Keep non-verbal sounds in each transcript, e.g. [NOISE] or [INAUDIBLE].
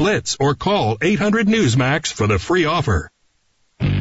Blitz or call 800 Newsmax for the free offer.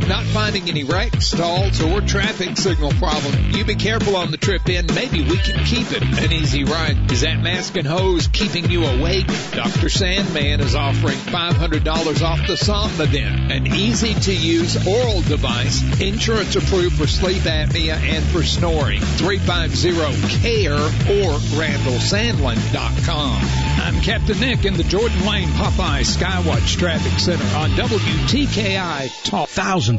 Not finding any wreck stalls or traffic signal problem. You be careful on the trip in. Maybe we can keep it an easy ride. Is that mask and hose keeping you awake? Dr. Sandman is offering $500 off the Somnodent, an easy to use oral device, insurance approved for sleep apnea and for snoring. 350-CARE or randallsandlin.com. I'm Captain Nick in the Jordan Lane Popeye Skywatch Traffic Center on WTKI Talk. Thousands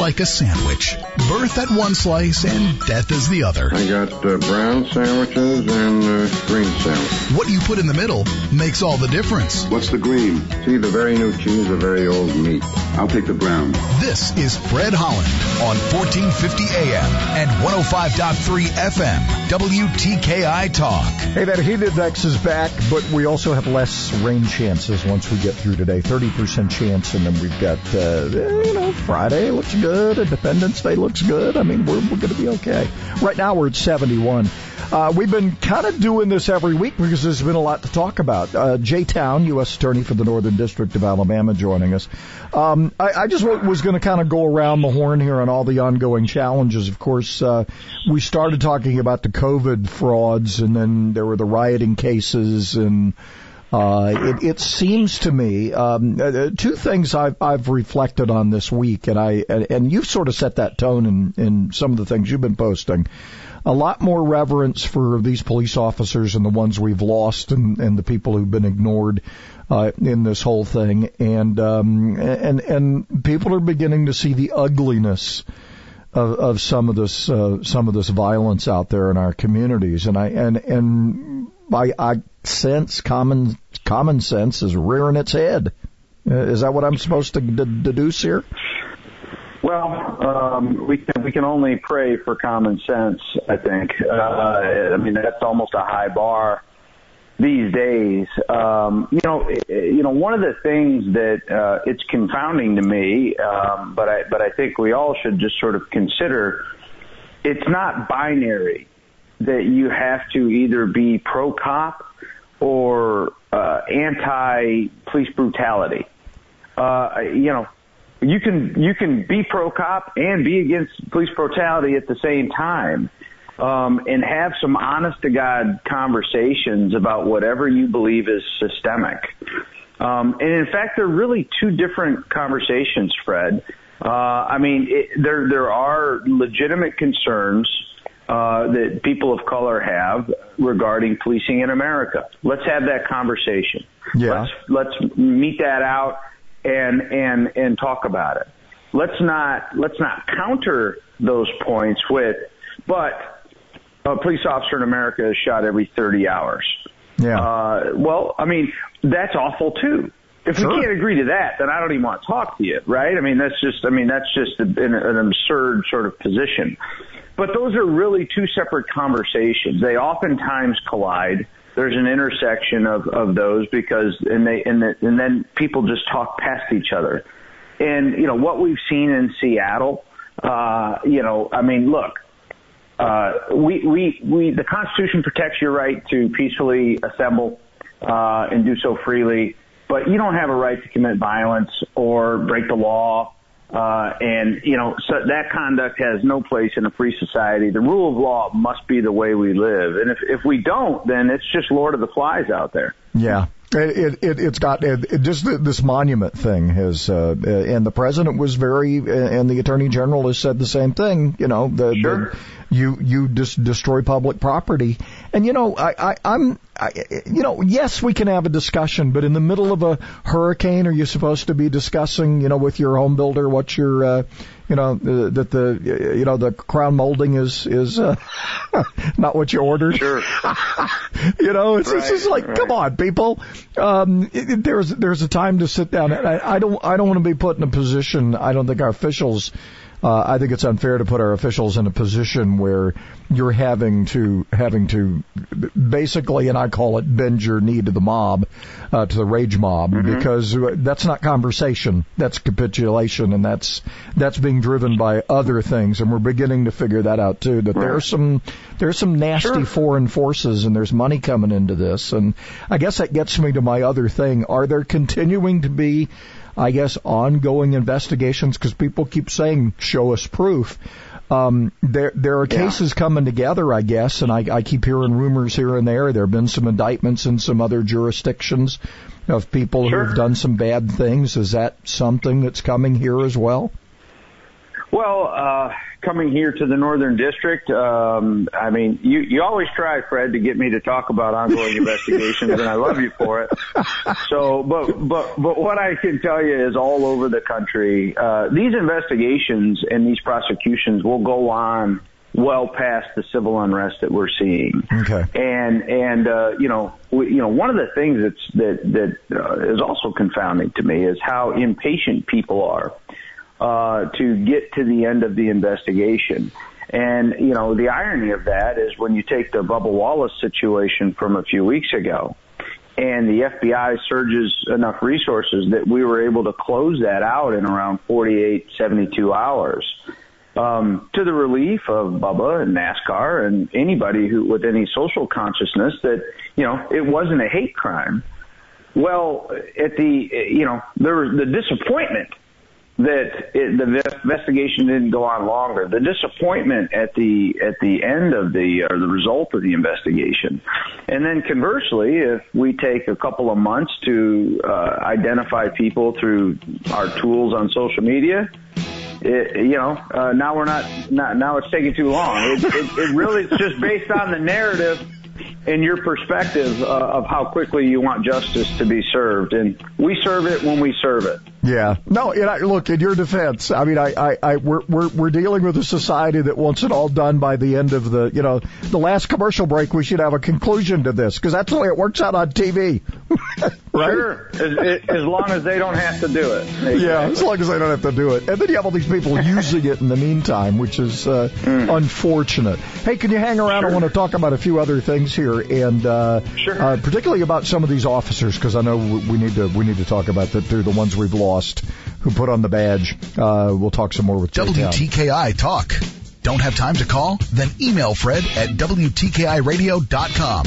like a sandwich. Birth at one slice and death is the other. I got uh, brown sandwiches and uh, green sandwiches. What you put in the middle makes all the difference. What's the green? See, the very new cheese, the very old meat. I'll take the brown. This is Fred Holland on 1450 AM and 105.3 FM. WTKI Talk. Hey, that heat index is back, but we also have less rain chances once we get through today. 30% chance, and then we've got, uh, you know, Friday looks good. Independence Day looks good. I mean, we're, we're going to be okay. Right now we're at 71. Uh, we've been kind of doing this every week because there's been a lot to talk about. Uh, Jay Town, U.S. Attorney for the Northern District of Alabama, joining us. Um, I, I just was going to kind of go around the horn here on all the ongoing challenges. Of course, uh, we started talking about the COVID frauds, and then there were the rioting cases and uh, it, it, seems to me um, uh, two things I've, I've, reflected on this week, and I and, and, you've sort of set that tone in, in some of the things you've been posting. A lot more reverence for these police officers and the ones we've lost, and, and the people who've been ignored uh, in this whole thing, and um, and and people are beginning to see the ugliness. Of, of some of this, uh, some of this violence out there in our communities, and I and and I, I sense common common sense is rearing its head. Uh, is that what I'm supposed to d- deduce here? Well, um, we can we can only pray for common sense. I think. Uh, I mean, that's almost a high bar these days. Um, you know, you know, one of the things that uh, it's confounding to me, um, but I but I think we all should just sort of consider. It's not binary that you have to either be pro cop or uh, anti police brutality. Uh, you know, you can you can be pro cop and be against police brutality at the same time, um, and have some honest to god conversations about whatever you believe is systemic. Um, and in fact, they're really two different conversations, Fred. Uh, I mean, it, there there are legitimate concerns uh, that people of color have regarding policing in America. Let's have that conversation. Yeah. Let's let's meet that out and and and talk about it. Let's not let's not counter those points with, but a police officer in America is shot every 30 hours. Yeah. Uh, well, I mean, that's awful too. If sure. we can't agree to that, then I don't even want to talk to you, right? I mean, that's just, I mean, that's just an, an absurd sort of position. But those are really two separate conversations. They oftentimes collide. There's an intersection of, of those because, and they, and, the, and then people just talk past each other. And, you know, what we've seen in Seattle, uh, you know, I mean, look, uh, we, we, we, the Constitution protects your right to peacefully assemble, uh, and do so freely, but you don't have a right to commit violence or break the law uh, and you know, so that conduct has no place in a free society. The rule of law must be the way we live, and if if we don't, then it's just Lord of the Flies out there. Yeah, it, it, it's got it, it just this monument thing has, uh, and the president was very, and the attorney general has said the same thing. You know, the, sure. the you you just destroy public property, and you know, I, I I'm, I, you know, yes, we can have a discussion, but in the middle of a hurricane, are you supposed to be discussing, you know, with your home builder what your uh, you know uh, that the you know the crown molding is is uh, [LAUGHS] not what you ordered. Sure. [LAUGHS] you know, it's, Right, it's just like, right. come on, people. Um, it, it- there's there's a time to sit down. And I, I don't I don't want to be put in a position. I don't think our officials. Uh, I think it's unfair to put our officials in a position where you're having to having to basically, and I call it bend your knee to the mob, uh, to the rage mob, because that's not conversation. That's capitulation, and that's that's being driven by other things. And we're beginning to figure that out too. That there's some there's some nasty Sure. foreign forces, and there's money coming into this. And I guess that gets me to my other thing. Are there continuing to be I guess, ongoing investigations because people keep saying, show us proof. Um, there, there are Yeah. cases coming together, I guess, and I, I keep hearing rumors here and there. There have been some indictments in some other jurisdictions of people Sure. who've done some bad things. Is that something that's coming here as well? Well, uh, coming here to the Northern District, um, I mean, you, you always try, Fred, to get me to talk about ongoing [LAUGHS] investigations, and I love you for it. So, but, but, but what I can tell you is all over the country, uh, these investigations and these prosecutions will go on well past the civil unrest that we're seeing. Okay. And and uh, you know we, you know one of the things that's that that uh, is also confounding to me is how impatient people are uh, to get to the end of the investigation. And you know the irony of that is when you take the Bubba Wallace situation from a few weeks ago, and the FBI surges enough resources that we were able to close that out in around 48, 72 hours. Um, to the relief of Bubba and NASCAR and anybody who with any social consciousness that you know it wasn't a hate crime. Well, at the you know there was the disappointment that it, the investigation didn't go on longer. The disappointment at the at the end of the or the result of the investigation, and then conversely, if we take a couple of months to uh, identify people through our tools on social media, it, you know, uh, now we're not, not now it's taking too long. It, it, it really is just based on the narrative and your perspective uh, of how quickly you want justice to be served, and we serve it when we serve it. Yeah. No, and I, look, in your defense, I mean, I, I, I we're, we're, we're dealing with a society that wants it all done by the end of the, you know, the last commercial break. We should have a conclusion to this because that's the way it works out on TV. [LAUGHS] right? Sure, as, as long as they don't have to do it. Yeah, as long as they don't have to do it. And then you have all these people [LAUGHS] using it in the meantime, which is uh, unfortunate. Hey, can you hang around? I want to talk about a few other things here, and uh, Sure. uh, particularly about some of these officers, because I know we we need to we need to talk about that. They're the ones we've lost who put on the badge. Uh, we'll talk some more with Jay Town. WTKI Talk. Don't have time to call? Then email Fred at WTKIRadio.com.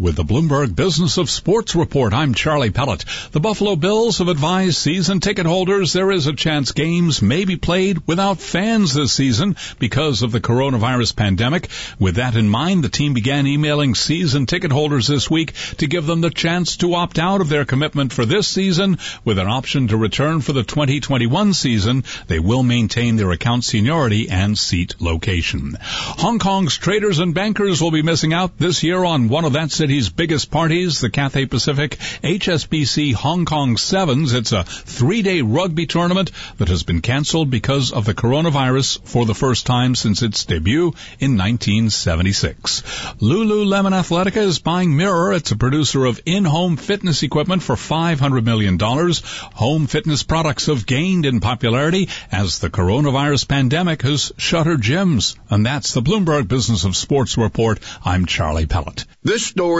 With the Bloomberg Business of Sports Report, I'm Charlie Pellett. The Buffalo Bills have advised season ticket holders there is a chance games may be played without fans this season because of the coronavirus pandemic. With that in mind, the team began emailing season ticket holders this week to give them the chance to opt out of their commitment for this season with an option to return for the 2021 season. They will maintain their account seniority and seat location. Hong Kong's traders and bankers will be missing out this year on one of that city's biggest parties, the Cathay Pacific HSBC Hong Kong Sevens. It's a three-day rugby tournament that has been canceled because of the coronavirus for the first time since its debut in 1976. Lululemon Athletica is buying Mirror. It's a producer of in-home fitness equipment for $500 million. Home fitness products have gained in popularity as the coronavirus pandemic has shuttered gyms. And that's the Bloomberg Business of Sports report. I'm Charlie Pellett. This story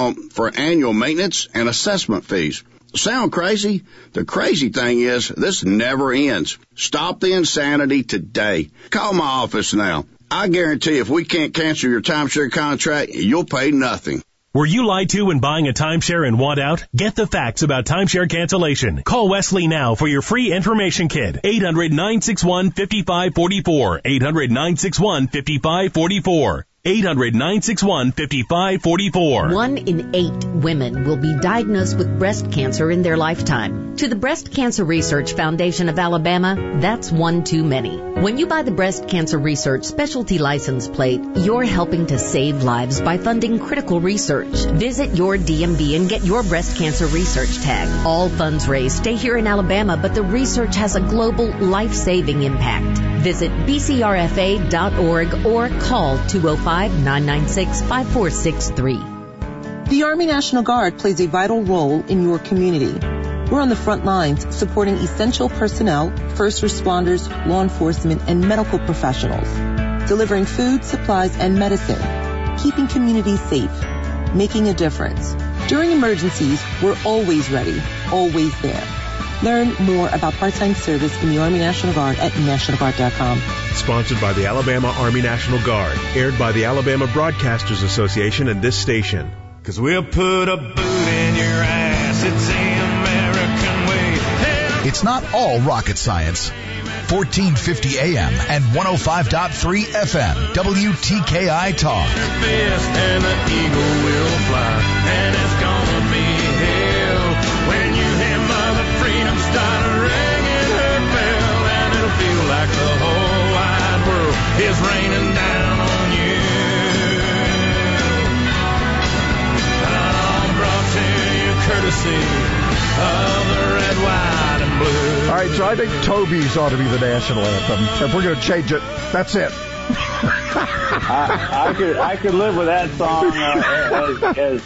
for annual maintenance and assessment fees. Sound crazy? The crazy thing is this never ends. Stop the insanity today. Call my office now. I guarantee if we can't cancel your timeshare contract, you'll pay nothing. Were you lied to when buying a timeshare and want out? Get the facts about timeshare cancellation. Call Wesley now for your free information kit. 800-961-5544. 800-961-5544. 800-961-5544. One in eight women will be diagnosed with breast cancer in their lifetime. To the Breast Cancer Research Foundation of Alabama, that's one too many. When you buy the Breast Cancer Research Specialty License Plate, you're helping to save lives by funding critical research. Visit your DMV and get your breast cancer research tag. All funds raised stay here in Alabama, but the research has a global life-saving impact. Visit bcrfa.org or call 205 996-5463. The Army National Guard plays a vital role in your community. We're on the front lines supporting essential personnel, first responders, law enforcement, and medical professionals, delivering food, supplies, and medicine, keeping communities safe, making a difference. During emergencies, we're always ready, always there. Learn more about part-time service in the Army National Guard at nationalguard.com. Sponsored by the Alabama Army National Guard. Aired by the Alabama Broadcasters Association and this station. Cause we'll put a boot in your ass. It's the American way. Hell. It's not all rocket science. 1450 AM and 105.3 FM. WTKI Talk. Is raining down on you. I'm brought to you courtesy of the red, white, and blue. All right, so I think Toby's ought to be the national anthem. If we're going to change it, that's it. I, I could I could live with that song uh, as, as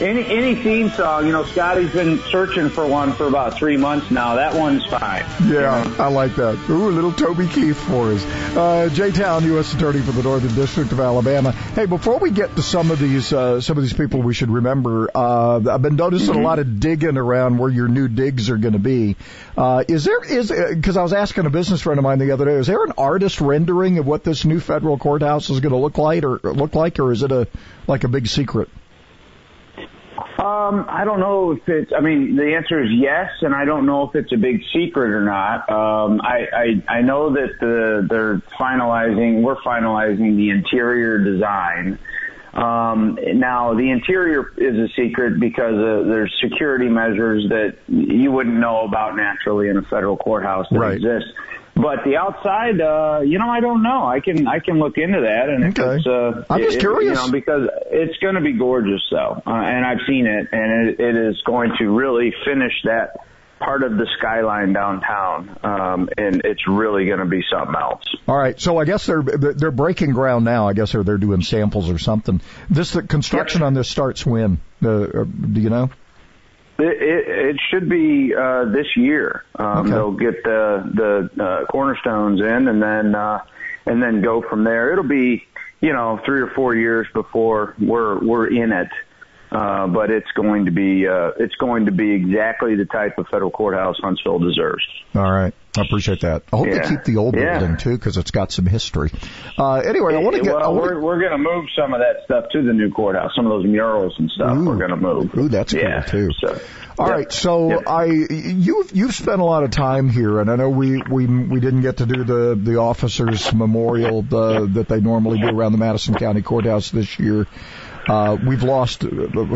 any any theme song. You know, Scotty's been searching for one for about three months now. That one's fine. Yeah, I like that. Ooh, a little Toby Keith for us. Uh, Jay Town, U.S. Attorney for the Northern District of Alabama. Hey, before we get to some of these uh, some of these people we should remember, uh, I've been noticing mm-hmm. a lot of digging around where your new digs are going to be. Uh, is there is because I was asking a business friend of mine the other day, is there an artist rendering of what this new federal courthouse is going to look like, or look like, or is it a like a big secret? Um, I don't know if it's. I mean, the answer is yes, and I don't know if it's a big secret or not. Um, I, I I know that the, they're finalizing. We're finalizing the interior design. Um, now, the interior is a secret because uh, there's security measures that you wouldn't know about naturally in a federal courthouse that right. exists. But the outside, uh, you know, I don't know. I can I can look into that, and okay. it's, uh, I'm just it, curious, you know, because it's going to be gorgeous, though, uh, and I've seen it, and it, it is going to really finish that part of the skyline downtown, um, and it's really going to be something else. All right, so I guess they're they're breaking ground now. I guess they're they're doing samples or something. This the construction on this starts when? Uh, do you know? It, it, it should be uh, this year. Um, okay. They'll get the the uh, cornerstones in, and then uh, and then go from there. It'll be you know three or four years before we're we're in it. Uh, but it's going to be uh, it's going to be exactly the type of federal courthouse Huntsville deserves. All right, I appreciate that. I hope yeah. they keep the old yeah. building too because it's got some history. Uh, anyway, I want to get. Well, we're we're going to move some of that stuff to the new courthouse. Some of those murals and stuff ooh, we're going to move. Ooh, that's yeah. cool too. So, all yep. right, so yep. I you've you've spent a lot of time here, and I know we we we didn't get to do the the officers memorial uh, that they normally do around the Madison County Courthouse this year. Uh, we've lost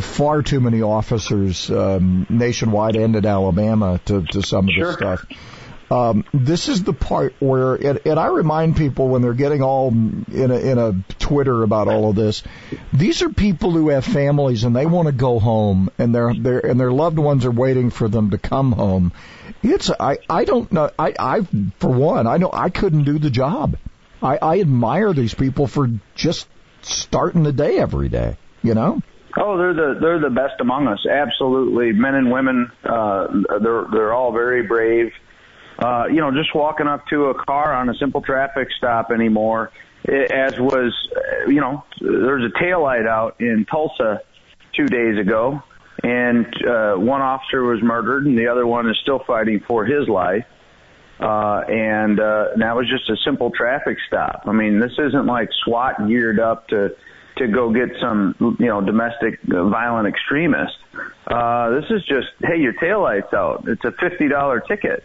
far too many officers um, nationwide and in Alabama to, to some of sure. this stuff. Um, this is the part where, and, and I remind people when they're getting all in a, in a Twitter about all of this, these are people who have families and they want to go home, and their their and their loved ones are waiting for them to come home. It's I I don't know I I for one I know I couldn't do the job. I, I admire these people for just starting the day every day. You know. Oh, they're the they're the best among us. Absolutely, men and women. Uh, they're they're all very brave. Uh, you know, just walking up to a car on a simple traffic stop anymore, as was, you know, there's a tail light out in Tulsa two days ago, and uh, one officer was murdered, and the other one is still fighting for his life. Uh, and uh, that was just a simple traffic stop. I mean, this isn't like SWAT geared up to to go get some, you know, domestic uh, violent extremist. Uh, this is just, hey, your taillight's out. It's a $50 ticket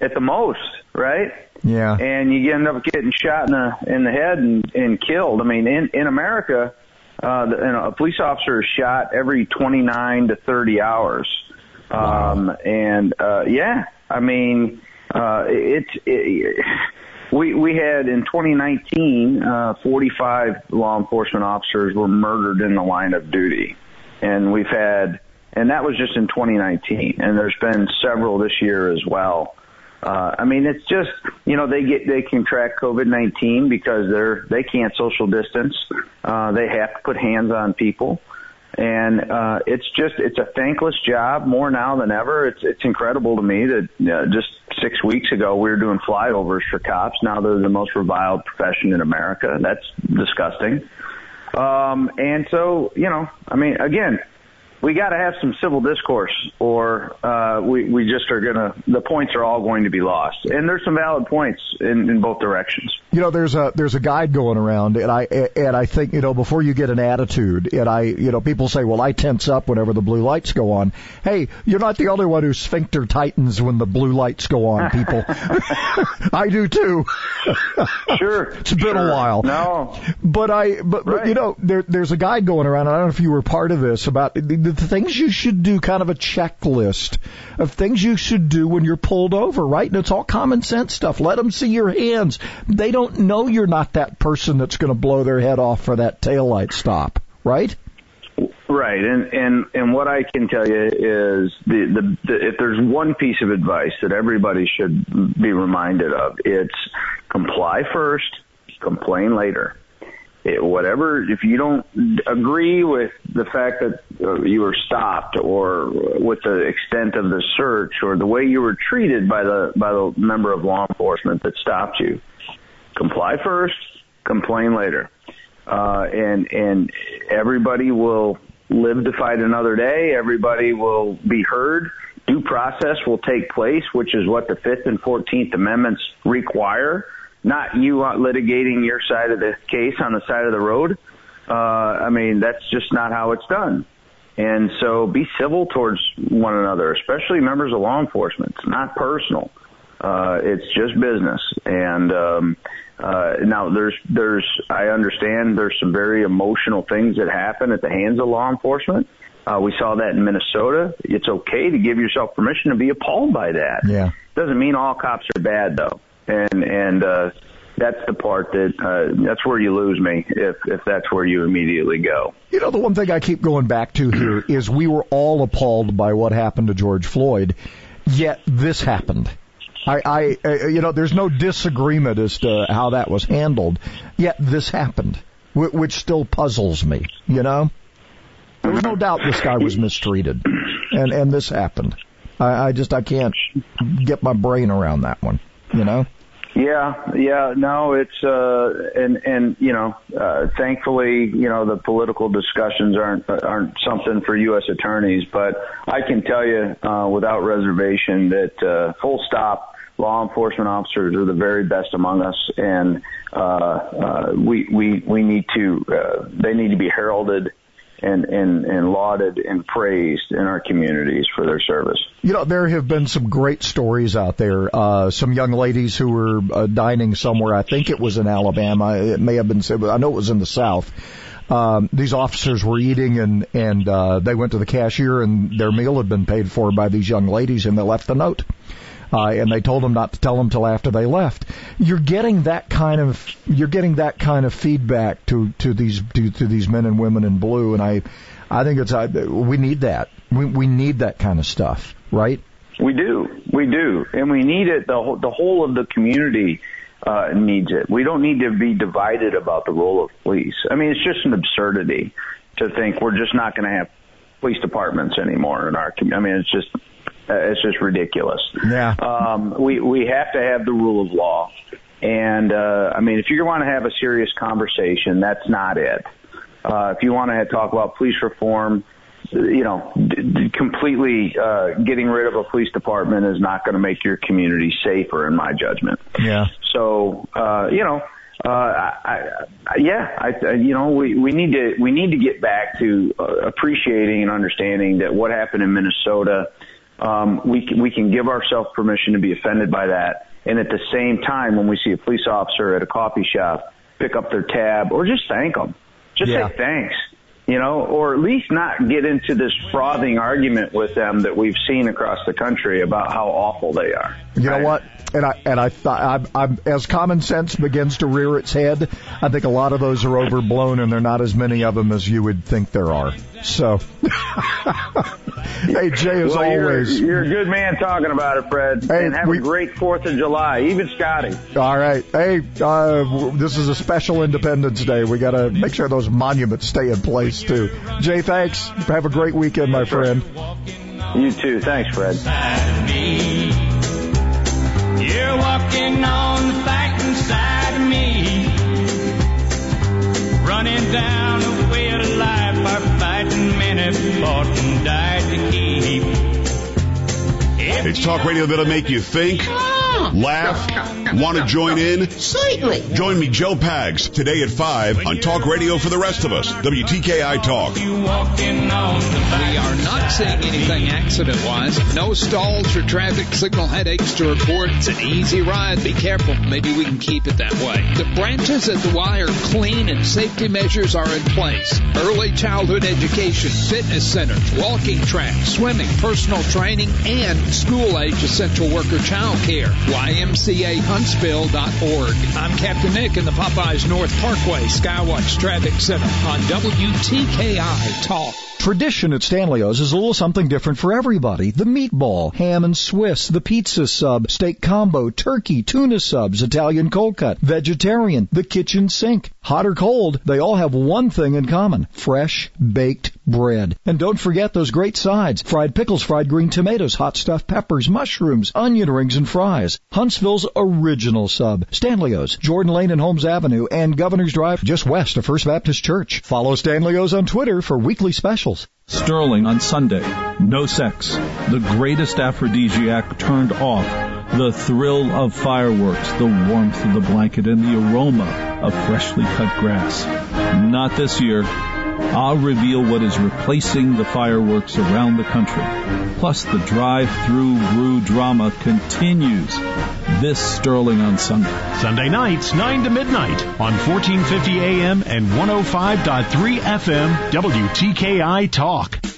at the most, right? Yeah. And you end up getting shot in the, in the head and, and killed. I mean, in, in America, uh, the, you know, a police officer is shot every 29 to 30 hours. Um, and, uh, yeah, I mean, uh, it's, it, we, we had in 2019, uh, 45 law enforcement officers were murdered in the line of duty. And we've had, and that was just in 2019. And there's been several this year as well. Uh, I mean, it's just, you know, they get, they contract COVID-19 because they're, they can't social distance. Uh, they have to put hands on people. And, uh, it's just, it's a thankless job more now than ever. It's, it's incredible to me that uh, just six weeks ago we were doing flyovers for cops. Now they're the most reviled profession in America. That's disgusting. Um, and so, you know, I mean, again, we got to have some civil discourse, or uh, we we just are gonna. The points are all going to be lost, and there's some valid points in, in both directions. You know, there's a there's a guide going around, and I and I think you know before you get an attitude, and I you know people say, well, I tense up whenever the blue lights go on. Hey, you're not the only one who sphincter tightens when the blue lights go on. People, [LAUGHS] [LAUGHS] I do too. sure, [LAUGHS] it's been sure. a while. No, but I but, right. but you know there there's a guide going around. I don't know if you were part of this about the, the things you should do, kind of a checklist of things you should do when you're pulled over, right? And it's all common sense stuff. Let them see your hands. They don't know you're not that person that's going to blow their head off for that taillight stop, right? Right, and and and what I can tell you is the, the the if there's one piece of advice that everybody should be reminded of, it's comply first, complain later. It, whatever, if you don't agree with the fact that uh, you were stopped or with the extent of the search or the way you were treated by the by the member of law enforcement that stopped you, comply first, complain later, uh, and and everybody will live to fight another day. Everybody will be heard. Due process will take place, which is what the Fifth and Fourteenth Amendments require not you litigating your side of the case on the side of the road. Uh, I mean, that's just not how it's done. And so be civil towards one another, especially members of law enforcement. It's not personal. Uh, it's just business. And, um, uh, now there's, there's, I understand there's some very emotional things that happen at the hands of law enforcement. Uh, we saw that in Minnesota. It's okay to give yourself permission to be appalled by that. Yeah. Doesn't mean all cops are bad though and and uh, that's the part that uh, that's where you lose me if if that's where you immediately go. You know, the one thing I keep going back to here is we were all appalled by what happened to George Floyd, yet this happened. I, I, uh, you know, there's no disagreement as to how that was handled, yet this happened, which still puzzles me. You know, there's no doubt this guy was mistreated, and and this happened. I, I just I can't get my brain around that one. You know. Yeah, yeah, no, it's uh, and and you know, uh, thankfully, you know, the political discussions aren't aren't something for U.S. attorneys, but I can tell you uh, without reservation that uh, full stop, law enforcement officers are the very best among us, and uh, uh, we we we need to uh, they need to be heralded and, and, and lauded and praised in our communities for their service. You know, there have been some great stories out there. Uh, some young ladies who were uh, dining somewhere. I think it was in Alabama. It may have been, I know it was in the South. Um, these officers were eating and, and, uh, they went to the cashier and their meal had been paid for by these young ladies and they left a note. Uh, and they told them not to tell them till after they left. You're getting that kind of you're getting that kind of feedback to to these to, to these men and women in blue, and I I think it's uh, we need that we we need that kind of stuff, right? We do, we do, and we need it. The whole, the whole of the community uh, needs it. We don't need to be divided about the role of police. I mean, it's just an absurdity to think we're just not going to have police departments anymore in our community. I mean, it's just uh, it's just ridiculous. Yeah. Um, we we have to have the rule of law, and uh, I mean, if you want to have a serious conversation, that's not it. Uh, if you want to talk about police reform, you know, d- d- completely uh, getting rid of a police department is not going to make your community safer, in my judgment. Yeah. So, uh, you know, uh, I, I, yeah, I, you know, we, we need to we need to get back to uh, appreciating and understanding that what happened in Minnesota, um, we can, we can give ourselves permission to be offended by that, and at the same time, when we see a police officer at a coffee shop pick up their tab or just thank them, just Yeah. say thanks, you know, or at least not get into this frothing argument with them that we've seen across the country about how awful they are. You know what? And I and I thought I'm, I'm as common sense begins to rear its head. I think a lot of those are overblown, and there are not as many of them as you would think there are. So, [LAUGHS] hey Jay, as well, you're- always, you're, a good man talking about it, Fred. Hey, and have we- a great Fourth of July. Even Scotty. All right. Hey, uh, this is a special Independence Day. We got to make sure those monuments stay in place too. Jay, thanks. Have a great weekend, my friend. You too. Thanks, Fred. Walking on the fighting side of me. Running down the way of life, our fighting men have fought and died to keep. It's talk radio that'll make you think, laugh, want to join in. Certainly. Join me, Joe Pags, today at 5 on Talk Radio for the rest of us, WTKI Talk. We are not seeing anything accident wise. No stalls or traffic signal headaches to report. It's an easy ride. Be careful. Maybe we can keep it that way. The branches at the Y are clean and safety measures are in place. Early childhood education, fitness centers, walking tracks, swimming, personal training, and school age essential worker child care. YMCAHuntsville.org. I'm Captain Nick in the Popeyes North Parkway Skywatch Traffic Center on WTKI Talk. Tradition at Stanley's is a little something different for everybody. The meatball, ham and Swiss, the pizza sub, steak combo, turkey, tuna subs, Italian cold cut, vegetarian, the kitchen sink. Hot or cold, they all have one thing in common. Fresh, baked bread. And don't forget those great sides. Fried pickles, fried green tomatoes, hot stuffed peppers, mushrooms, onion rings, and fries. Huntsville's original sub. Stanley's, Jordan Lane and Holmes Avenue, and Governor's Drive just west of First Baptist Church. Follow Stanley's on Twitter for weekly specials. Sterling on Sunday. No sex. The greatest aphrodisiac turned off. The thrill of fireworks, the warmth of the blanket, and the aroma of freshly cut grass. Not this year. I'll reveal what is replacing the fireworks around the country. Plus, the drive-through brew drama continues this Sterling on Sunday. Sunday nights, 9 to midnight on 1450 AM and 105.3 FM WTKI Talk.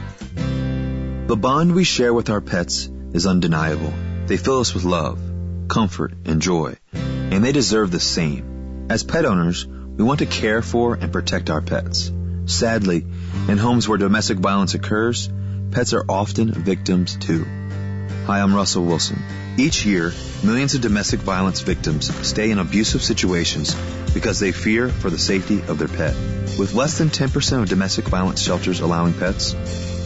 The bond we share with our pets is undeniable. They fill us with love, comfort, and joy, and they deserve the same. As pet owners, we want to care for and protect our pets. Sadly, in homes where domestic violence occurs, pets are often victims too. Hi, I'm Russell Wilson. Each year, millions of domestic violence victims stay in abusive situations because they fear for the safety of their pet. With less than 10% of domestic violence shelters allowing pets,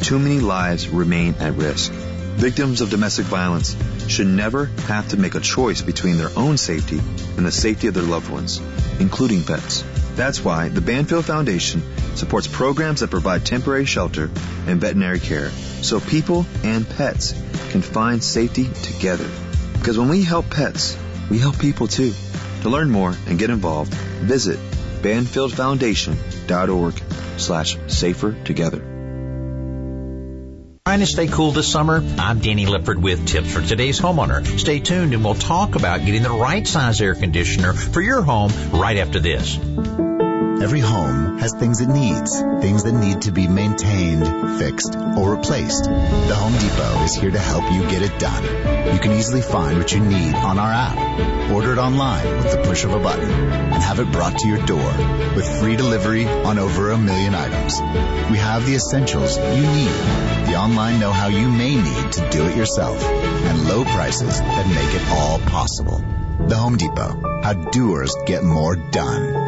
too many lives remain at risk. Victims of domestic violence should never have to make a choice between their own safety and the safety of their loved ones, including pets. That's why the Banfield Foundation supports programs that provide temporary shelter and veterinary care so people and pets can find safety together. Because when we help pets, we help people too. To learn more and get involved, visit banfieldfoundation.org slash safer together. Trying to stay cool this summer? I'm Danny Lipford with tips for today's homeowner. Stay tuned and we'll talk about getting the right size air conditioner for your home right after this. Every home has things it needs, things that need to be maintained, fixed, or replaced. The Home Depot is here to help you get it done. You can easily find what you need on our app, order it online with the push of a button, and have it brought to your door with free delivery on over a million items. We have the essentials you need, the online know-how you may need to do it yourself, and low prices that make it all possible. The Home Depot, how doers get more done.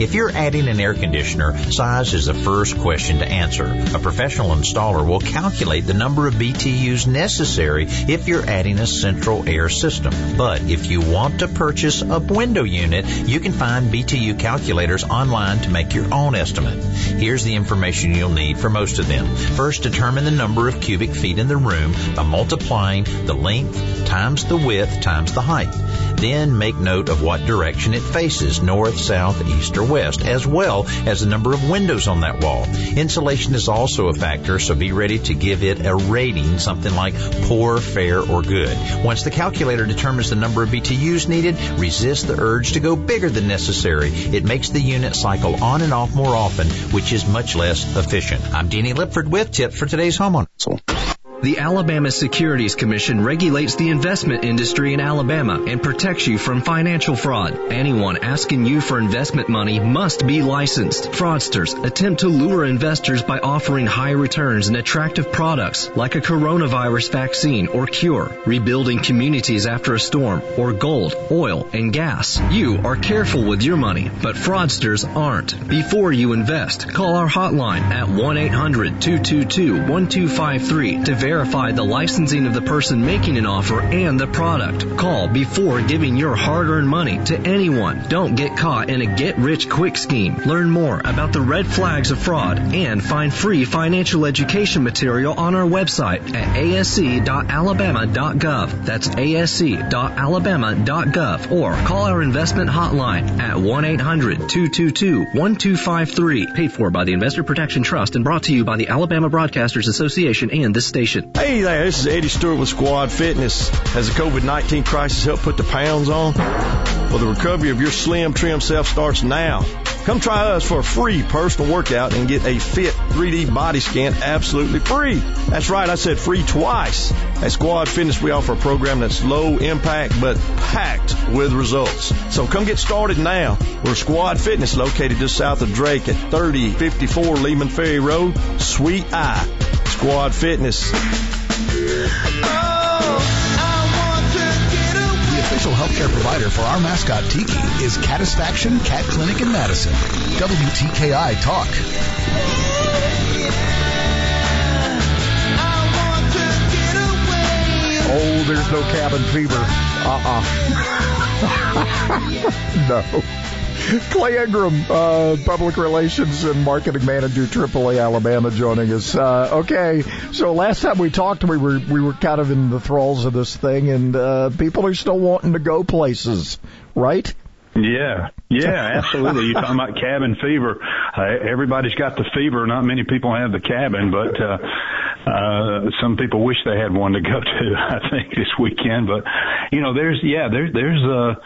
If you're adding an air conditioner, size is the first question to answer. A professional installer will calculate the number of BTUs necessary if you're adding a central air system. But if you want to purchase a window unit, you can find BTU calculators online to make your own estimate. Here's the information you'll need for most of them. First, determine the number of cubic feet in the room by multiplying the length times the width times the height. Then make note of what direction it faces, north, south, east, west, as well as the number of windows on that wall. Insulation is also a factor, so be ready to give it a rating, something like poor, fair, or good. Once the calculator determines the number of BTUs needed, resist the urge to go bigger than necessary. It makes the unit cycle on and off more often, which is much less efficient. I'm Danny Lipford with tips for today's homeowner. The Alabama Securities Commission regulates the investment industry in Alabama and protects you from financial fraud. Anyone asking you for investment money must be licensed. Fraudsters attempt to lure investors by offering high returns and attractive products like a coronavirus vaccine or cure, rebuilding communities after a storm, or gold, oil, and gas. You are careful with your money, but fraudsters aren't. Before you invest, call our hotline at 1-800-222-1253 to verify the licensing of the person making an offer and the product. Call before giving your hard-earned money to anyone. Don't get caught in a get-rich-quick scheme. Learn more about the red flags of fraud and find free financial education material on our website at asc.alabama.gov. That's asc.alabama.gov or call our investment hotline at 1-800-222-1253. Paid for by the Investor Protection Trust and brought to you by the Alabama Broadcasters Association and this station. Hey there, this is Eddie Stewart with Squad Fitness. Has the COVID-19 crisis helped put the pounds on? Well, the recovery of your slim, trim self starts now. Come try us for a free personal workout and get a fit 3D body scan absolutely free. That's right, I said free twice. At Squad Fitness, we offer a program that's low impact but packed with results. So come get started now. We're Squad Fitness located just south of Drake at 3054 Leeman Ferry Road, Suite I. Squad Fitness. The official healthcare provider for our mascot Tiki is Catisfaction Cat Clinic in Madison. WTKI Talk. Oh, there's no cabin fever. Uh-uh. [LAUGHS] no. [LAUGHS] Clay Ingram, uh, Public Relations and Marketing Manager, AAA Alabama, joining us. Uh, okay, so last time we talked, we were we were kind of in the thralls of this thing, and uh, people are still wanting to go places, right? Yeah, yeah, absolutely. You're talking about cabin fever. Uh, everybody's got the fever. Not many people have the cabin, but uh, uh, some people wish they had one to go to. [LAUGHS] I think this weekend, but you know, there's yeah, there, there's uh,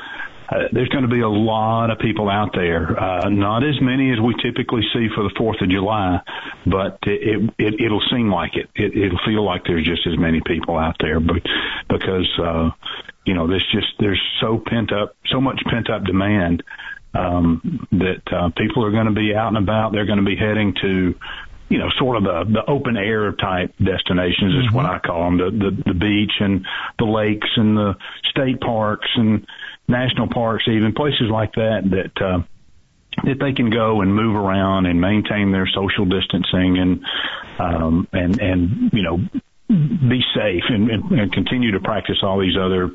uh, there's going to be a lot of people out there. Uh, not as many as we typically see for the Fourth of July, but it, it it'll seem like it. it. It'll feel like there's just as many people out there, but because uh, you know, there's just there's so pent up, so much pent up demand um, that uh, people are going to be out and about. They're going to be heading to you know, sort of the, the open air type destinations is mm-hmm. what I call them, the, the, the beach and the lakes and the state parks and national parks, even places like that, that, uh, that they can go and move around and maintain their social distancing and, um, and, and, you know, be safe and, and, and continue to practice all these other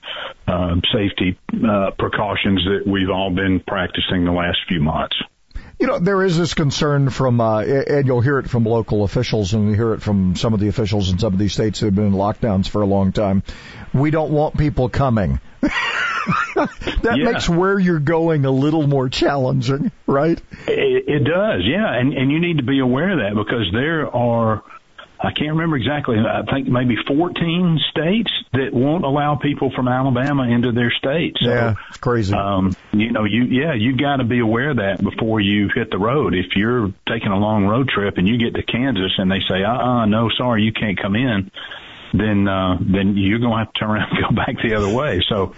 uh, safety uh, precautions that we've all been practicing the last few months. You know, there is this concern from, uh, and you'll hear it from local officials and you hear it from some of the officials in some of these states that have been in lockdowns for a long time. We don't want people coming. [LAUGHS] that yeah. makes where you're going a little more challenging, right? It, it does, yeah. And, and you need to be aware of that because there are, I can't remember exactly. I think maybe 14 states that won't allow people from Alabama into their states. So, yeah, it's crazy. Um, you know, you yeah, you got to be aware of that before you hit the road. If you're taking a long road trip and you get to Kansas and they say, "Uh, uh no, sorry, you can't come in," then uh, then you're going to have to turn around and [LAUGHS] go back the other way. So,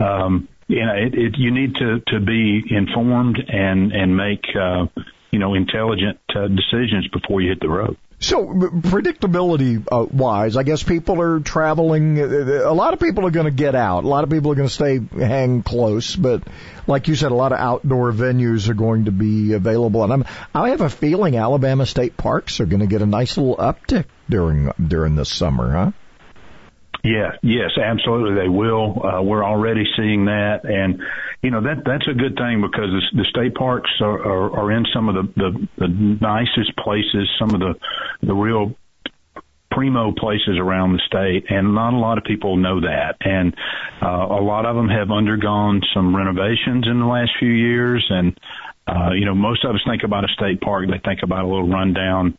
um, you know, it, it, you need to to be informed and and make uh, you know intelligent uh, decisions before you hit the road. So predictability uh, wise, I guess people are traveling. A lot of people are going to get out. A lot of people are going to stay hang close. But like you said, a lot of outdoor venues are going to be available. And I'm, I have a feeling Alabama state parks are going to get a nice little uptick during during this summer, huh? Yeah, yes, absolutely, they will. Uh, we're already seeing that, and you know that that's a good thing because the, the state parks are, are, are in some of the, the the nicest places, some of the the real primo places around the state, and not a lot of people know that. And uh, a lot of them have undergone some renovations in the last few years, and uh, you know most of us think about a state park, they think about a little rundown.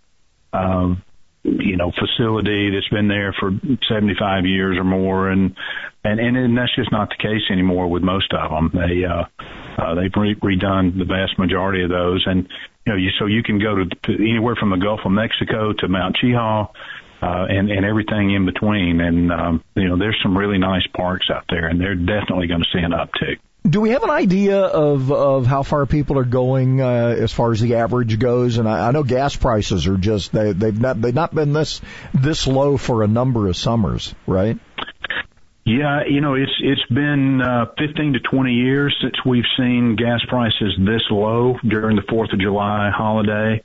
Um, you know facility that's been there for 75 years or more. And and and, and that's just not the case anymore with most of them. They uh uh they've re- redone the vast majority of those. And you know you so you can go to, to anywhere from the Gulf of Mexico to Mount Cheaha uh and and everything in between. And um you know there's some really nice parks out there and they're definitely going to see an uptick do we have an idea of of how far people are going uh, as far as the average goes? And I, I know gas prices are just they they've not they've not been this this low for a number of summers, right? Yeah, you know, it's it's been uh, 15 to 20 years since we've seen gas prices this low during the 4th of July holiday.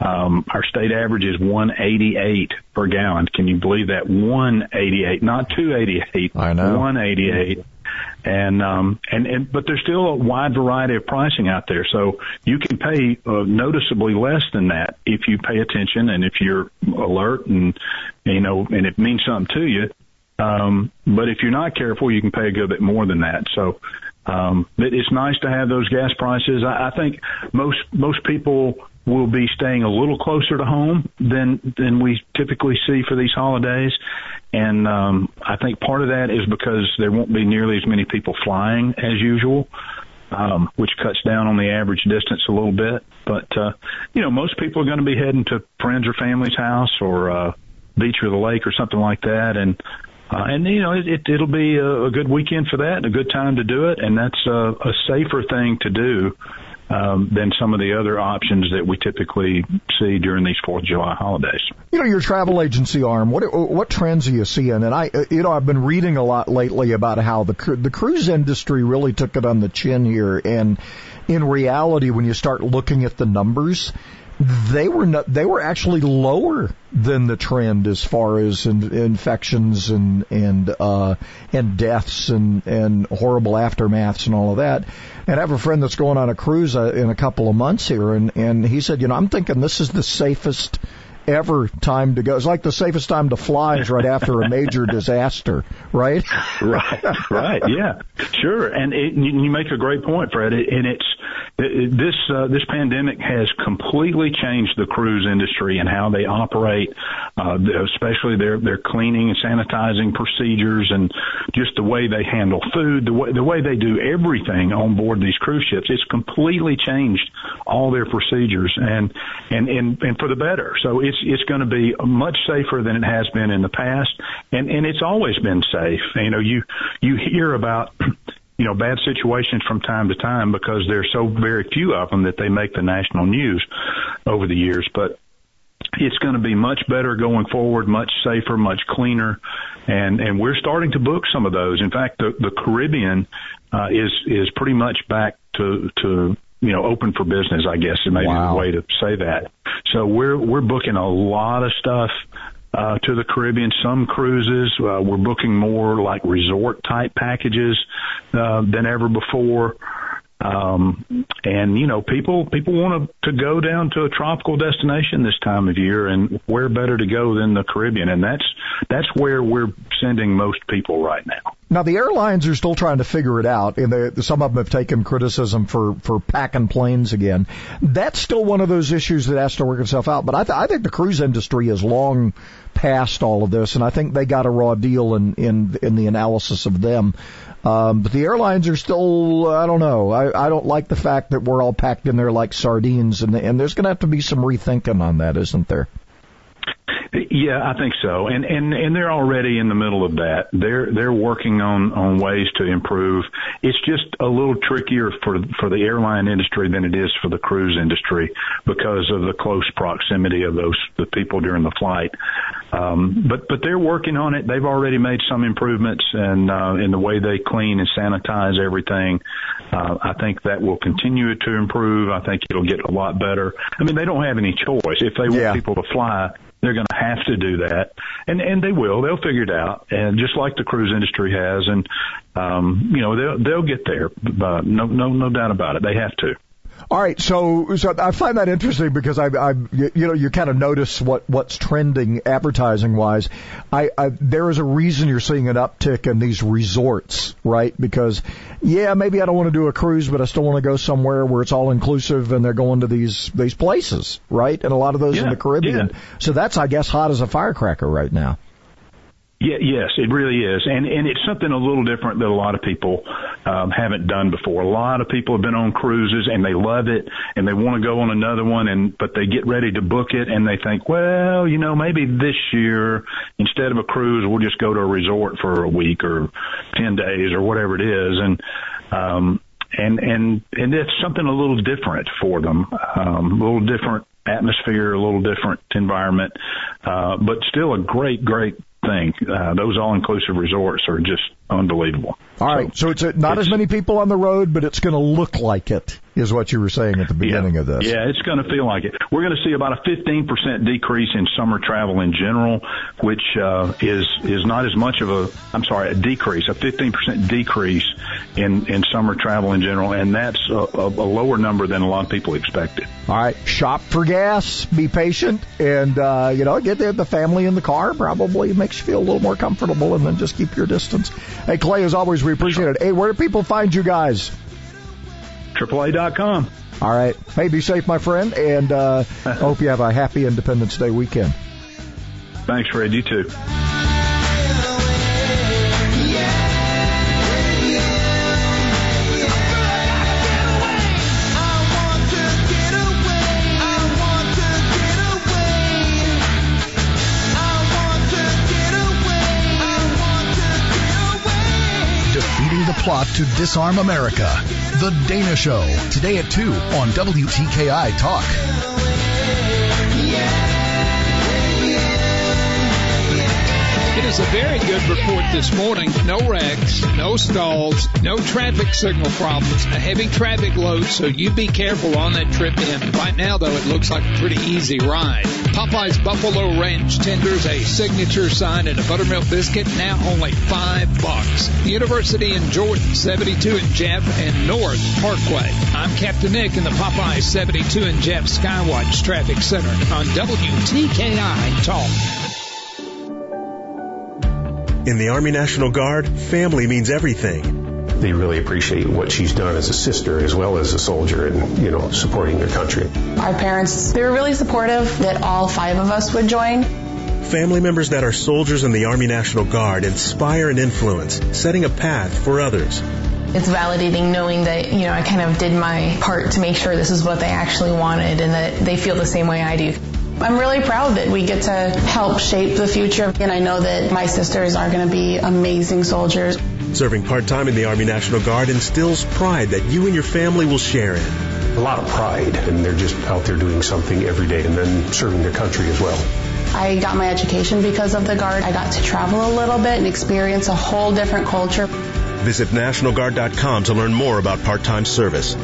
Um, our state average is 188 per gallon. Can you believe that? 188, not 288. I know. 188 and um and and but there's still a wide variety of pricing out there. So you can pay uh, noticeably less than that if you pay attention and if you're alert and you know and it means something to you. Um but if you're not careful you can pay a good bit more than that. So um it, it's nice to have those gas prices. I, I think most most people will be staying a little closer to home than than we typically see for these holidays. And um, I think part of that is because there won't be nearly as many people flying as usual, um, which cuts down on the average distance a little bit. But uh, you know, most people are going to be heading to friends or family's house or uh, beach or the lake or something like that, and uh, and you know, it, it, it'll be a, a good weekend for that, and a good time to do it, and that's a, a safer thing to do um, than some of the other options that we typically see during these Fourth of July holidays. You know, your travel agency arm. What what trends are you seeing? And I, you know, I've been reading a lot lately about how the the cruise industry really took it on the chin here, and in reality, when you start looking at the numbers, they were not, they were actually lower than the trend as far as in, infections and and uh, and deaths and and horrible aftermaths and all of that. And I have a friend that's going on a cruise uh, in a couple of months here, and and he said, you know, I'm thinking this is the safest ever time to go. It's like the safest time to fly is right after a major [LAUGHS] disaster, right? right, right, yeah, sure. And it, you make a great point, Fred. And it's this uh, this pandemic has completely changed the cruise industry and how they operate, uh, especially their their cleaning and sanitizing procedures, and just the way they handle food, the way the way they do everything on board these cruise ships. It's completely changed all their procedures, and and and and for the better. So it's it's going to be much safer than it has been in the past, and and it's always been safe. You know, you you hear about you know bad situations from time to time because there's so very few of them that they make the national news over the years, but it's going to be much better going forward, much safer, much cleaner, and and we're starting to book some of those. In fact, the the Caribbean uh, is is pretty much back to to you know, open for business, I guess is maybe wow. the way to say that. So we're, we're booking a lot of stuff, uh, to the Caribbean, some cruises, uh, we're booking more like resort type packages, uh, than ever before. Um, and you know, people people want to to go down to a tropical destination this time of year, and where better to go than the Caribbean? And that's that's where we're sending most people right now. Now the airlines are still trying to figure it out, and they, some of them have taken criticism for for packing planes again. That's still one of those issues that has to work itself out. But I, th- I think the cruise industry is long past all of this, and I think they got a raw deal in in in the analysis of them. Um, but the airlines are still, I don't know. I, I don't like the fact that we're all packed in there like sardines, and, and there's going to have to be some rethinking on that, isn't there? Yeah, I think so, and and and they're already in the middle of that. They're they're working on on ways to improve. It's just a little trickier for for the airline industry than it is for the cruise industry because of the close proximity of those the people during the flight. Um, but but they're working on it. They've already made some improvements, and uh, in the way they clean and sanitize everything. Uh, I think that will continue to improve. I think it'll get a lot better. I mean, they don't have any choice. If they want people to fly, they're going to have to do that, and and they will. They'll figure it out, and just like the cruise industry has, and um, you know they'll they'll get there. Uh, no no no doubt about it. They have to. All right, so so I find that interesting because I, I you know you kind of notice what what's trending advertising wise. I, I there is a reason you're seeing an uptick in these resorts, right? Because yeah, maybe I don't want to do a cruise, but I still want to go somewhere where it's all inclusive and they're going to these these places, right? And a lot of those Yeah, in the Caribbean. yeah. So that's I guess hot as a firecracker right now. Yeah, yes, it really is, and and it's something a little different that a lot of people um, haven't done before. A lot of people have been on cruises and they love it, and they want to go on another one, and but they get ready to book it, and they think, well, you know, maybe this year instead of a cruise, we'll just go to a resort for a week or ten days or whatever it is, and um, and and and it's something a little different for them, um, a little different atmosphere, a little different environment, uh, but still a great, great thing. Uh, those all-inclusive resorts are just unbelievable. All right, so, it's a, not as many people on the road, but it's going to look like it, is what you were saying at the beginning of this. Yeah, it's going to feel like it. We're going to see about a 15% decrease in summer travel in general, which uh, is is not as much of a I'm sorry, a decrease, a 15% decrease in in summer travel in general, and that's a, a, a lower number than a lot of people expected. All right, shop for gas, be patient, and uh, you know, get the, the family in the car. Probably makes you feel a little more comfortable, and then just keep your distance. Hey, Clay, as always, we appreciate it. Hey, where do people find you guys? AAA.com. All right. Hey, be safe, my friend, and uh, I [LAUGHS] hope you have a happy Independence Day weekend. Thanks, Fred. You too. Plot to disarm America. The Dana Show. Today at 2 on WTKI Talk. Is a very good report this morning. No wrecks, no stalls, no traffic signal problems, a heavy traffic load, so you be careful on that trip in. Right now, though, it looks like a pretty easy ride. Popeye's Buffalo Ranch tenders a signature sign and a buttermilk biscuit, now only five bucks. University in Jordan, 72 in Jeff and North Parkway. I'm Captain Nick in the Popeyes 72 in Jeff Skywatch Traffic Center on WTKI Talk. In the Army National Guard, family means everything. They really appreciate what she's done as a sister as well as a soldier and, you know, supporting their country. Our parents, they were really supportive that all five of us would join. Family members that are soldiers in the Army National Guard inspire and influence, setting a path for others. It's validating knowing that, you know, I kind of did my part to make sure this is what they actually wanted and that they feel the same way I do. I'm really proud that we get to help shape the future, and I know that my sisters are going to be amazing soldiers. Serving part-time in the Army National Guard instills pride that you and your family will share in. A lot of pride, and they're just out there doing something every day and then serving their country as well. I got my education because of the Guard. I got to travel a little bit and experience a whole different culture. Visit NationalGuard.com to learn more about part-time service.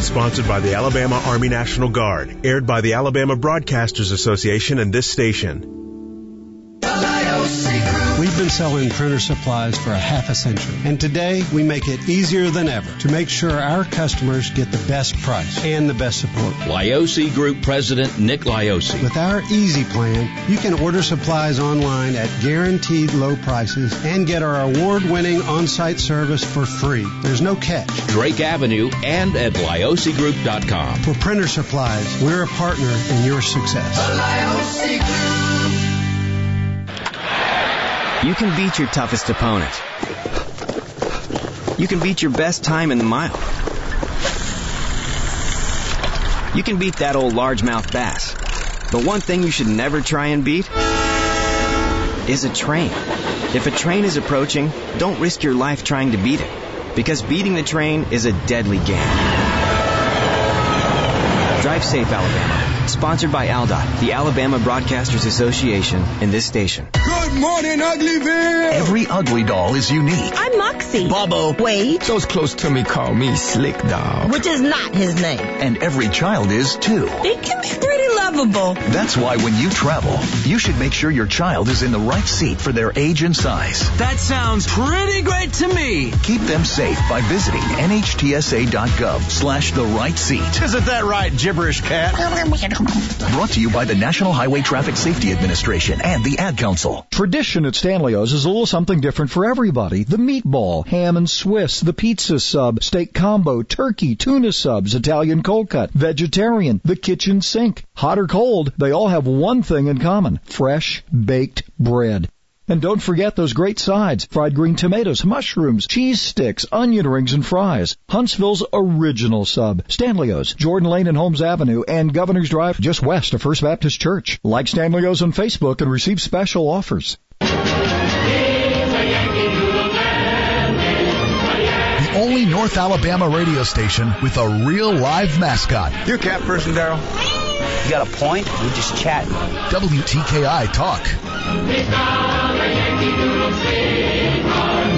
Sponsored by the Alabama Army National Guard. Aired by the Alabama Broadcasters Association and this station. We've been selling printer supplies for a half a century, and today we make it easier than ever to make sure our customers get the best price and the best support. Lioce Group President Nick Lioce. With our Easy Plan, you can order supplies online at guaranteed low prices and get our award-winning on-site service for free. There's no catch. Drake Avenue and at liocegroup.com. For printer supplies, we're a partner in your success. You can beat your toughest opponent. You can beat your best time in the mile. You can beat that old largemouth bass. But one thing you should never try and beat is a train. If a train is approaching, don't risk your life trying to beat it, because beating the train is a deadly game. Drive safe, Alabama. Sponsored by ALDOT, the Alabama Broadcasters Association, and this station. Good morning, Uglyville! Every ugly doll is unique. I'm Moxie. Bobo. Wade. Those close to me call me Slick Doll. Which is not his name. And every child is too. It can be pretty lovable. That's why when you travel, you should make sure your child is in the right seat for their age and size. That sounds pretty great to me. Keep them safe by visiting nhtsa.gov slash the right seat. Isn't that right, gibberish cat? Brought to you by the National Highway Traffic Safety Administration and the Ad Council. Tradition at Stanley's is a little something different for everybody. The meatball, ham and Swiss, the pizza sub, steak combo, turkey, tuna subs, Italian cold cut, vegetarian, the kitchen sink. Hot or cold, they all have one thing in common. Fresh baked bread. And don't forget those great sides. Fried green tomatoes, mushrooms, cheese sticks, onion rings, and fries. Huntsville's original sub. Stanley's, Jordan Lane and Holmes Avenue, and Governor's Drive just west of First Baptist Church. Like Stanley's on Facebook and receive special offers. The only North Alabama radio station with a real live mascot. You a cat person, Daryl? You got a point? We're just chatting. WTKI Talk.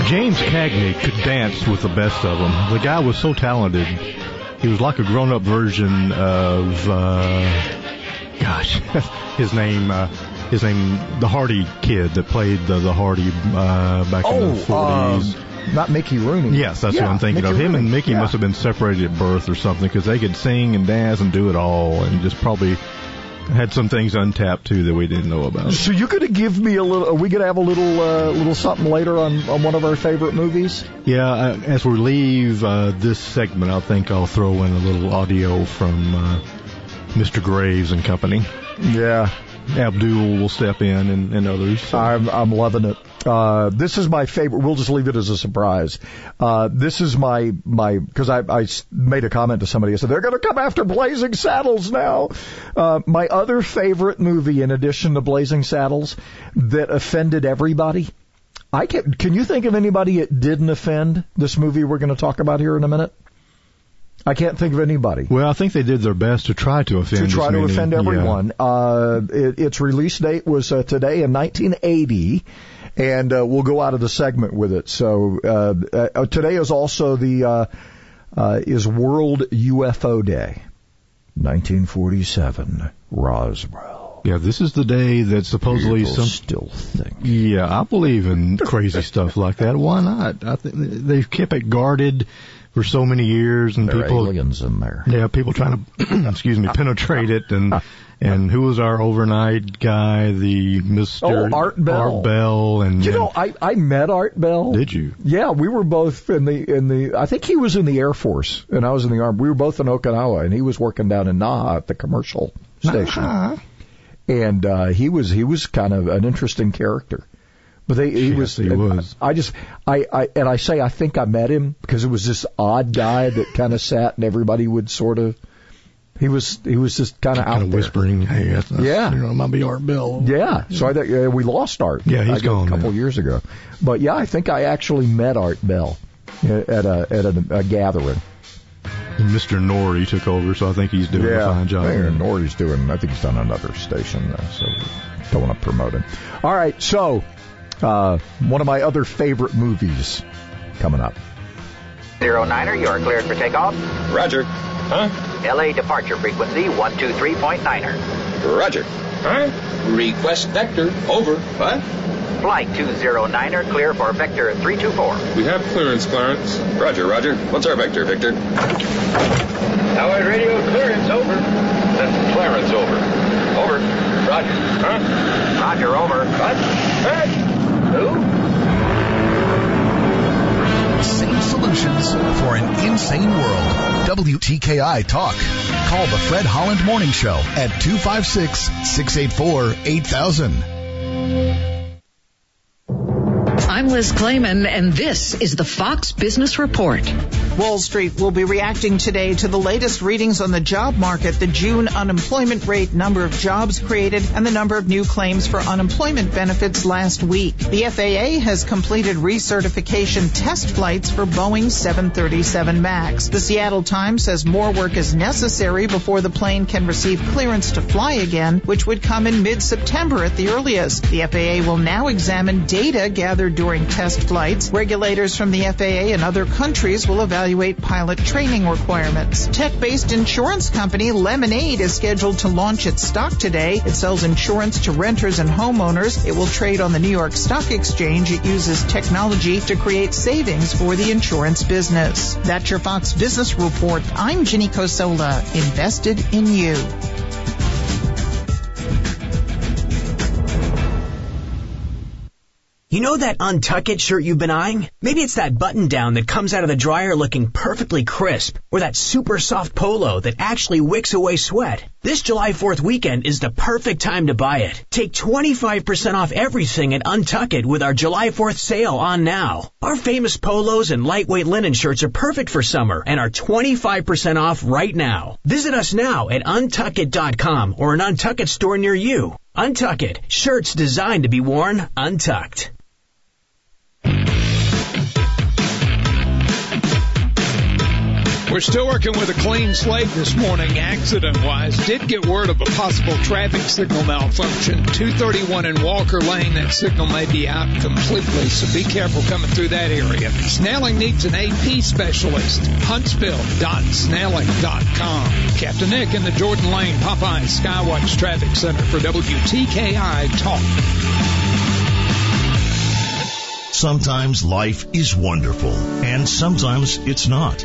James Cagney could dance with the best of them. The guy was so talented. He was like a grown-up version of, uh, gosh, [LAUGHS] his name, uh, his name, the Hardy kid that played the, the Hardy uh, back in the 40s. um, not Mickey Rooney. Yes, that's Yeah, what I'm thinking Mickey of. Him and Mickey Yeah. must have been separated at birth or something because they could sing and dance and do it all, and just probably had some things untapped too that we didn't know about. So you're gonna give me a little? Are we gonna have a little, uh, little something later on on one of our favorite movies? Yeah, uh, as we leave uh, this segment, I think I'll throw in a little audio from uh, Mr. Graves and company. Yeah. Abdul will step in and, and others. I'm I'm loving it. Uh, this is my favorite. We'll just leave it as a surprise. Uh, this is my my because I made a comment to somebody. I said they're going to come after Blazing Saddles now. Uh, my other favorite movie, in addition to Blazing Saddles, that offended everybody. I can. Can you think of anybody it didn't offend? This movie we're going to talk about here in a minute. I can't think of anybody. Well, I think they did their best to try to offend to try to offend yeah. everyone. Uh, it, its release date was uh, today in 1980, and uh, we'll go out of the segment with it. So uh, uh, today is also the uh, uh, is World UFO Day, 1947, Roswell. Yeah, this is the day that supposedly People some still think. Yeah, I believe in crazy stuff like that. Why not? I think they've kept it guarded for so many years, and There are people aliens in there. Yeah, people trying to [CLEARS THROAT] excuse me penetrate it, and [LAUGHS] and who was our overnight guy? The Mister Oh, Art Bell. Art Bell, and You know, I I met Art Bell. Did you? Yeah, we were both in the in the. I think he was in the Air Force and I was in the Army. We were both in Okinawa, and he was working down in Naha at the commercial station. Naha. And uh, he was he was kind of an interesting character. But they, he Yes, was. he was. I just, I, I, and I say I think I met him because it was this odd guy that kind of sat and everybody would sort of. He was, he was just kind of out kind of there. whispering, "Hey, that's, that's, Yeah. you know, it might be Art Bell." Yeah, so I uh, we lost Art. Yeah, he's I gone a couple now. years ago. But yeah, I think I actually met Art Bell uh, at a at a, a gathering. Mr. Noory took over, so I think he's doing yeah, a fine job. Think Noory's doing. I think he's done another station, uh, so don't want to promote him. All right, so uh, one of my other favorite movies coming up. Zero Niner, you are cleared for takeoff. Roger. Huh? LA departure frequency 123.9er. Roger. Huh? Request vector. Over. What? Flight 209er, clear for vector 324. We have clearance, Clarence. Roger, Roger. What's our vector, Victor? Howard radio clearance, over. That's Clarence, over. Over. Roger. Huh? Roger, over. What? Hey! Sane solutions for an insane world. WTKI Talk. Call the Fred Holland Morning Show at 256 684 8000. I'm Liz Claman, and this is the Fox Business Report. Wall Street will be reacting today to the latest readings on the job market, the June unemployment rate, number of jobs created, and the number of new claims for unemployment benefits last week. The FAA has completed recertification test flights for Boeing 737 MAX. The Seattle Times says more work is necessary before the plane can receive clearance to fly again, which would come in mid-September at the earliest. The FAA will now examine data gathered during test flights. Regulators from the FAA and other countries will evaluate pilot training requirements. Tech-based insurance company Lemonade is scheduled to launch its stock today. It sells insurance to renters and homeowners. It will trade on the New York Stock Exchange. It uses technology to create savings for the insurance business. That's your Fox Business Report. I'm Ginny Cosola, invested in you. You know that untuck it shirt you've been eyeing? Maybe it's that button down that comes out of the dryer looking perfectly crisp, or that super soft polo that actually wicks away sweat. This July 4th weekend is the perfect time to buy it. Take 25% off everything at Untuck It with our July 4th sale on now. Our famous polos and lightweight linen shirts are perfect for summer and are 25% off right now. Visit us now at untuckit.com or an Untuck It store near you. Untuck It, shirts designed to be worn untucked. We're still working with a clean slate this morning, accident wise. Did get word of a possible traffic signal malfunction. 231 in Walker Lane, that signal may be out completely, so be careful coming through that area. Snelling needs an AP specialist. Huntsville.snelling.com. Captain Nick in the Jordan Lane Popeye Skywatch Traffic Center for WTKI Talk. Sometimes life is wonderful, and sometimes it's not.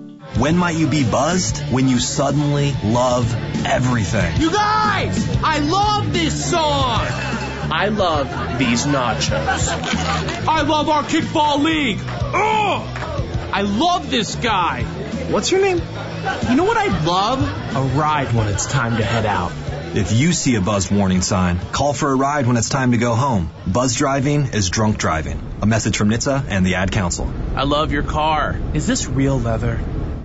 When might you be buzzed? When you suddenly love everything. You guys! I love this song! I love these nachos. I love our kickball league! Ugh! I love this guy! What's your name? You know what I'd love? A ride when it's time to head out. If you see a buzz warning sign, call for a ride when it's time to go home. Buzz driving is drunk driving. A message from NHTSA and the Ad Council. I love your car. Is this real leather?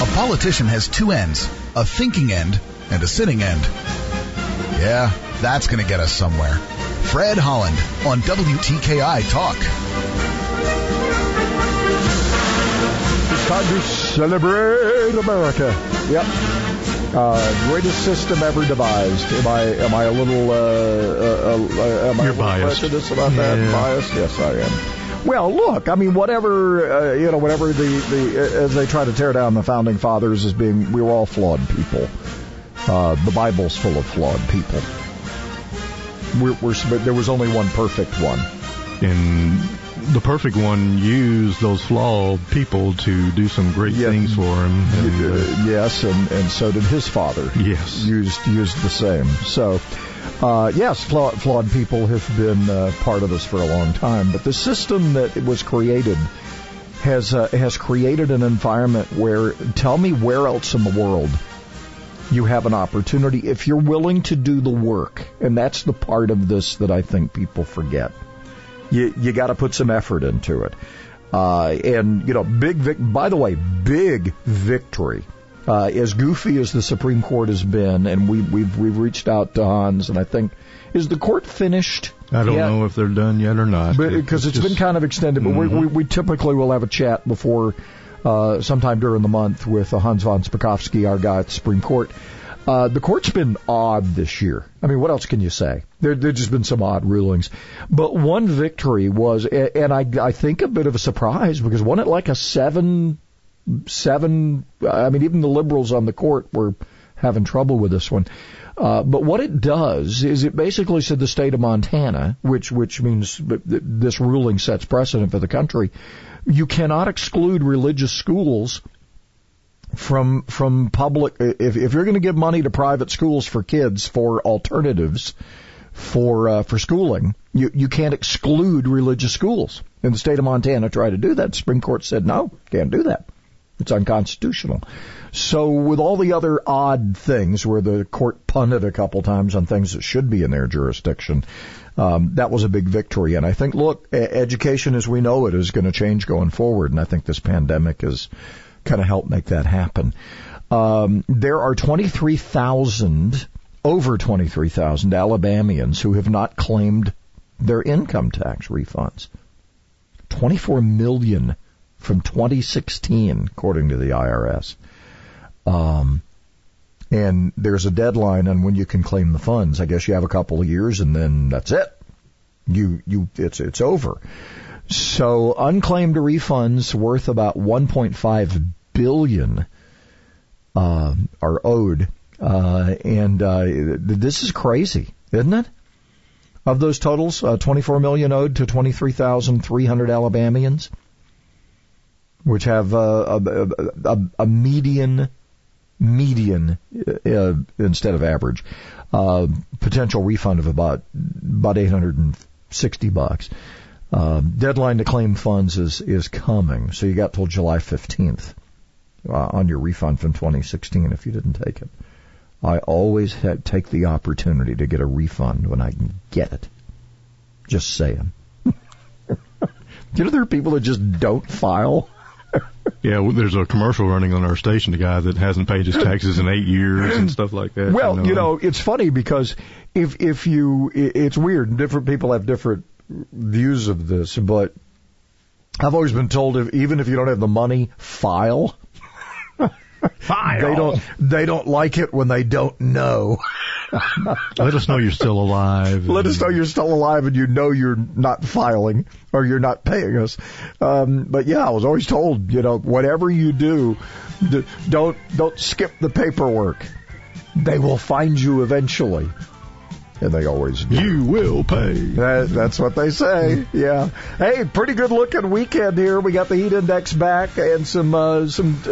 A politician has two ends, a thinking end and a sitting end. Yeah, that's going to get us somewhere. Fred Holland on WTKI Talk. It's time to celebrate America. Yep. Uh, greatest system ever devised. Am I am I a little uh, uh, uh, am I You're a little biased. prejudiced about that? Yeah. Biased? Yes, I am. Well, look, I mean, whatever uh, you know, whatever the the as they try to tear down the founding fathers as being, we were all flawed people. Uh, the Bible's full of flawed people. We're, we're but there was only one perfect one. And the perfect one used those flawed people to do some great things for him. And, Uh, yes, and, and so did his father. Yes. Used used the same. So, uh, yes, flawed, flawed people have been uh, part of us for a long time. But the system that was created has uh, has created an environment where tell me where else in the world you have an opportunity if you're willing to do the work, and that's the part of this that I think people forget. You you got to put some effort into it. Uh, and you know, big vic- by the way, big victory Uh, as goofy as the Supreme Court has been, and we, we've we've reached out to Hans, and I think is the court finished? I don't yet? know if they're done yet or not. because it's been kind of extended. But we, Mhm. we, we typically will have a chat before uh, sometime during the month with uh, Hans von Spakovsky, our guy at the Supreme Court. Uh, the court's been odd this year. I mean, what else can you say? There, there's just been some odd rulings. But one victory was, and I, I think a bit of a surprise because won it like a seven, seven. I mean, even the liberals on the court were having trouble with this one. Uh, but what it does is it basically said the state of Montana, which which means th- th- this ruling sets precedent for the country. You cannot exclude religious schools from from public. If if you're going to give money to private schools for kids for alternatives for uh, for schooling, you you can't exclude religious schools. And the state of Montana tried to do that. The Supreme Court said no, can't do that. It's unconstitutional. So with all the other odd things where the court punted a couple times on things that should be in their jurisdiction, um, that was a big victory. And I think, look, education as we know it is going to change going forward. And I think this pandemic has kind of help make that happen. Um, there are 23,000, over 23,000 Alabamians who have not claimed their income tax refunds. 24 million from 2016, according to the IRS. Um, and there's a deadline on when you can claim the funds. I guess you have a couple of years, and then that's it. You you it's it's over. So unclaimed refunds worth about 1.5 billion uh, are owed, uh, and uh, this is crazy, isn't it? Of those totals, uh, 24 million owed to 23,300 Alabamians, which have uh, a, a, a median median uh, instead of average uh, potential refund of about about 860 bucks. Uh, deadline to claim funds is is coming, so you got till July 15th uh, on your refund from 2016 if you didn't take it. I always had, take the opportunity to get a refund when I can get it. Just saying. [LAUGHS] you know there are people that just don't file. [LAUGHS] Yeah, well, there's a commercial running on our station. The guy that hasn't paid his taxes in eight years and stuff like that. Well, you know, it's funny because if if you, it's weird. Different people have different views of this, but I've always been told if even if you don't have the money, file. File. They don't. They don't like it when they don't know. Let us know you're still alive. Let us know you're still alive and you know you're not filing or you're not paying us. Um, but yeah, I was always told, you know, whatever you do, don't don't skip the paperwork. They will find you eventually. And they always do. You will pay. That, that's what they say. Yeah. Hey, pretty good looking weekend here. We got the heat index back and some uh, some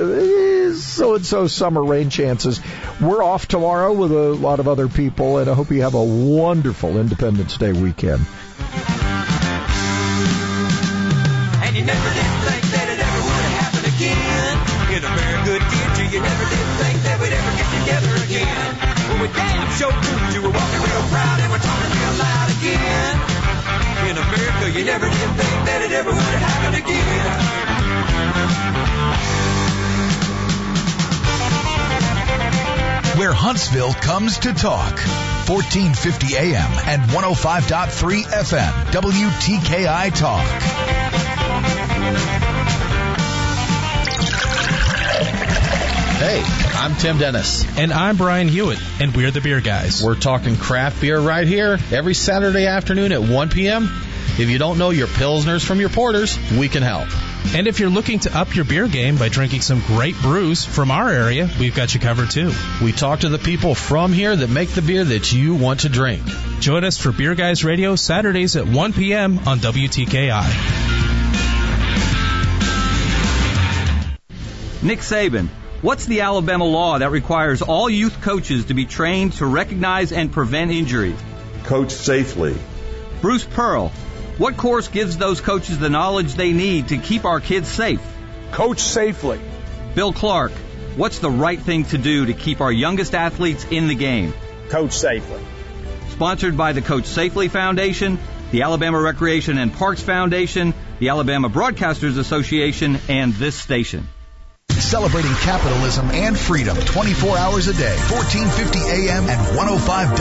so and so summer rain chances. We're off tomorrow with a lot of other people, and I hope you have a wonderful Independence Day weekend. And you never did think that it ever would happen again. In a very good future, you never did think that we'd ever get together again. Well, we damn sure proved you were walking real proud and we're talking real loud again. In America, you never did think that it ever would happen again. Where Huntsville comes to talk. 1450 AM and 105.3 FM. WTKI Talk. Hey, I'm Tim Dennis. And I'm Brian Hewitt, and we're the Beer Guys. We're talking craft beer right here every Saturday afternoon at 1 p.m. If you don't know your Pilsners from your Porters, we can help. And if you're looking to up your beer game by drinking some great brews from our area, we've got you covered too. We talk to the people from here that make the beer that you want to drink. Join us for Beer Guys Radio Saturdays at 1 p.m. on WTKI. Nick Saban. What's the Alabama law that requires all youth coaches to be trained to recognize and prevent injuries? Coach safely. Bruce Pearl. What course gives those coaches the knowledge they need to keep our kids safe? Coach safely. Bill Clark. What's the right thing to do to keep our youngest athletes in the game? Coach safely. Sponsored by the Coach Safely Foundation, the Alabama Recreation and Parks Foundation, the Alabama Broadcasters Association, and this station. Celebrating capitalism and freedom 24 hours a day, 1450 AM and 105.